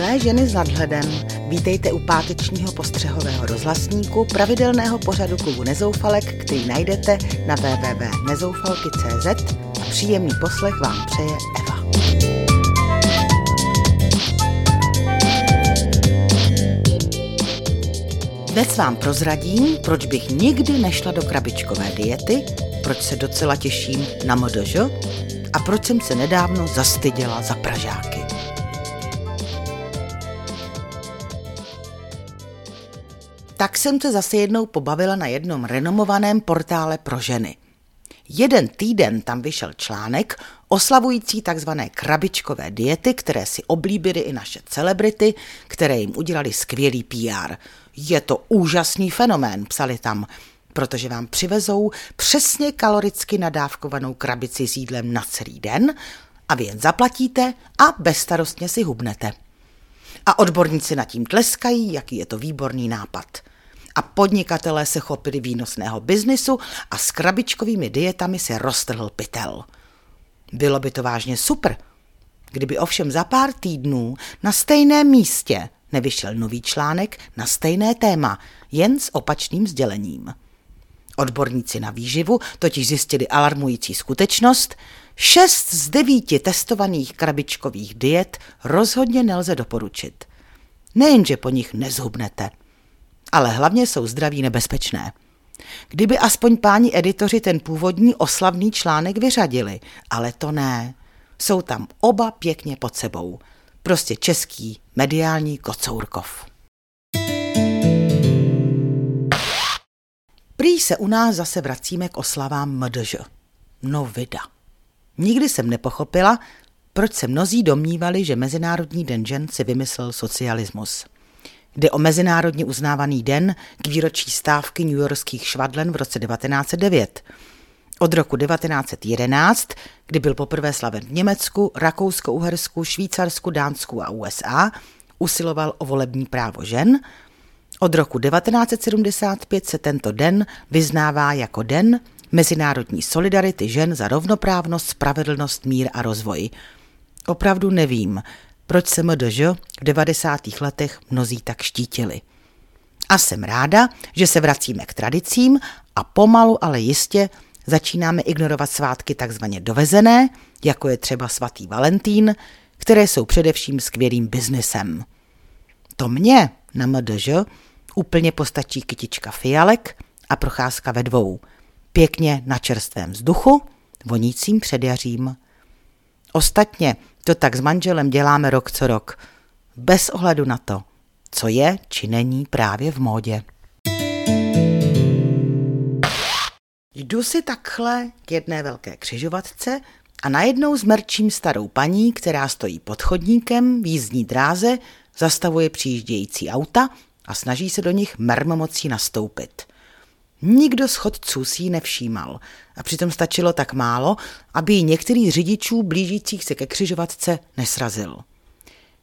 Milé ženy s nadhledem, vítejte u pátečního postřehového rozhlasníku pravidelného pořadu klubu Nezoufalek, který najdete na www.nezoufalky.cz a příjemný poslech vám přeje Eva. Dnes vám prozradím, proč bych nikdy nešla do krabičkové diety, proč se docela těším na MDŽ a proč jsem se nedávno zastyděla za Pražáky. Tak jsem se zase jednou pobavila na jednom renomovaném portále pro ženy. Jeden týden tam vyšel článek oslavující takzvané krabičkové diety, které si oblíbily i naše celebrity, které jim udělali skvělý PR. Je to úžasný fenomén, psali tam, protože vám přivezou přesně kaloricky nadávkovanou krabici s jídlem na celý den a vy jen zaplatíte a bezstarostně si hubnete. A odborníci nad tím tleskají, jaký je to výborný nápad – a podnikatelé se chopili výnosného biznisu a s krabičkovými dietami se roztrhl pytel. Bylo by to vážně super, kdyby ovšem za pár týdnů na stejném místě nevyšel nový článek na stejné téma, jen s opačným sdělením. Odborníci na výživu totiž zjistili alarmující skutečnost, šest z devíti testovaných krabičkových diet rozhodně nelze doporučit. Nejenže po nich nezhubnete, ale hlavně jsou zdraví nebezpečné. Kdyby aspoň páni editoři ten původní oslavný článek vyřadili, ale to ne. Jsou tam oba pěkně pod sebou. Prostě český mediální kocourkov. Prý se u nás zase vracíme k oslavám MDŽ. No vida. Nikdy jsem nepochopila, proč se mnozí domnívali, že Mezinárodní den žen si vymyslel socialismus. Jde o mezinárodně uznávaný den k výročí stávky newyorských švadlen v roce 1909. Od roku 1911, kdy byl poprvé slaven v Německu, Rakousko-Uhersku, Švýcarsku, Dánsku a USA, usiloval o volební právo žen. Od roku 1975 se tento den vyznává jako den mezinárodní solidarity žen za rovnoprávnost, spravedlnost, mír a rozvoj. Opravdu nevím, proč se MDŽ v 90. letech mnozí tak štítili. A jsem ráda, že se vracíme k tradicím a pomalu, ale jistě začínáme ignorovat svátky takzvaně dovezené, jako je třeba svatý Valentín, které jsou především skvělým biznesem. To mě na MDŽ úplně postačí kytička fialek a procházka ve dvou. Pěkně na čerstvém vzduchu, vonícím předjařím. Ostatně to tak s manželem děláme rok co rok, bez ohledu na to, co je či není právě v módě. Jdu si takhle k jedné velké křižovatce a najednou zmrčím starou paní, která stojí pod chodníkem v jízdní dráze, zastavuje přijíždějící auta a snaží se do nich mermomocí nastoupit. Nikdo z chodců si ji nevšímal a přitom stačilo tak málo, aby ji některý řidičů blížících se ke křižovatce nesrazil.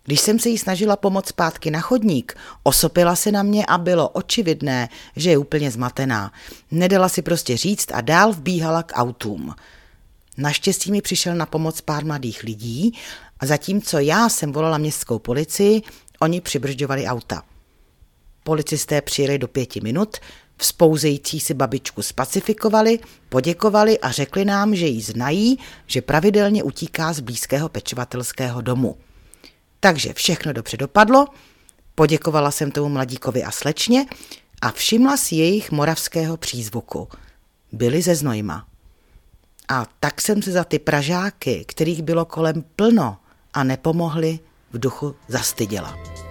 Když jsem se jí snažila pomoct zpátky na chodník, osopila se na mě a bylo očividné, že je úplně zmatená. Nedala si prostě říct a dál vbíhala k autům. Naštěstí mi přišel na pomoc pár mladých lidí a zatímco já jsem volala městskou policii, oni přibržďovali auta. Policisté přijeli do pěti minut, Vzpouzející si babičku spacifikovali, poděkovali a řekli nám, že ji znají, že pravidelně utíká z blízkého pečovatelského domu. Takže všechno dobře dopadlo, poděkovala jsem tomu mladíkovi a slečně a všimla si jejich moravského přízvuku. Byli ze Znojma. A tak jsem se za ty pražáky, kterých bylo kolem plno a nepomohli, v duchu zastyděla.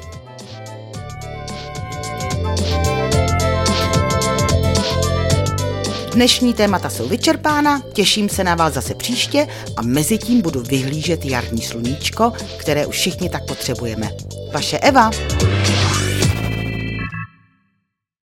Dnešní témata jsou vyčerpána, těším se na vás zase příště a mezi tím budu vyhlížet jarní sluníčko, které už všichni tak potřebujeme. Vaše Eva.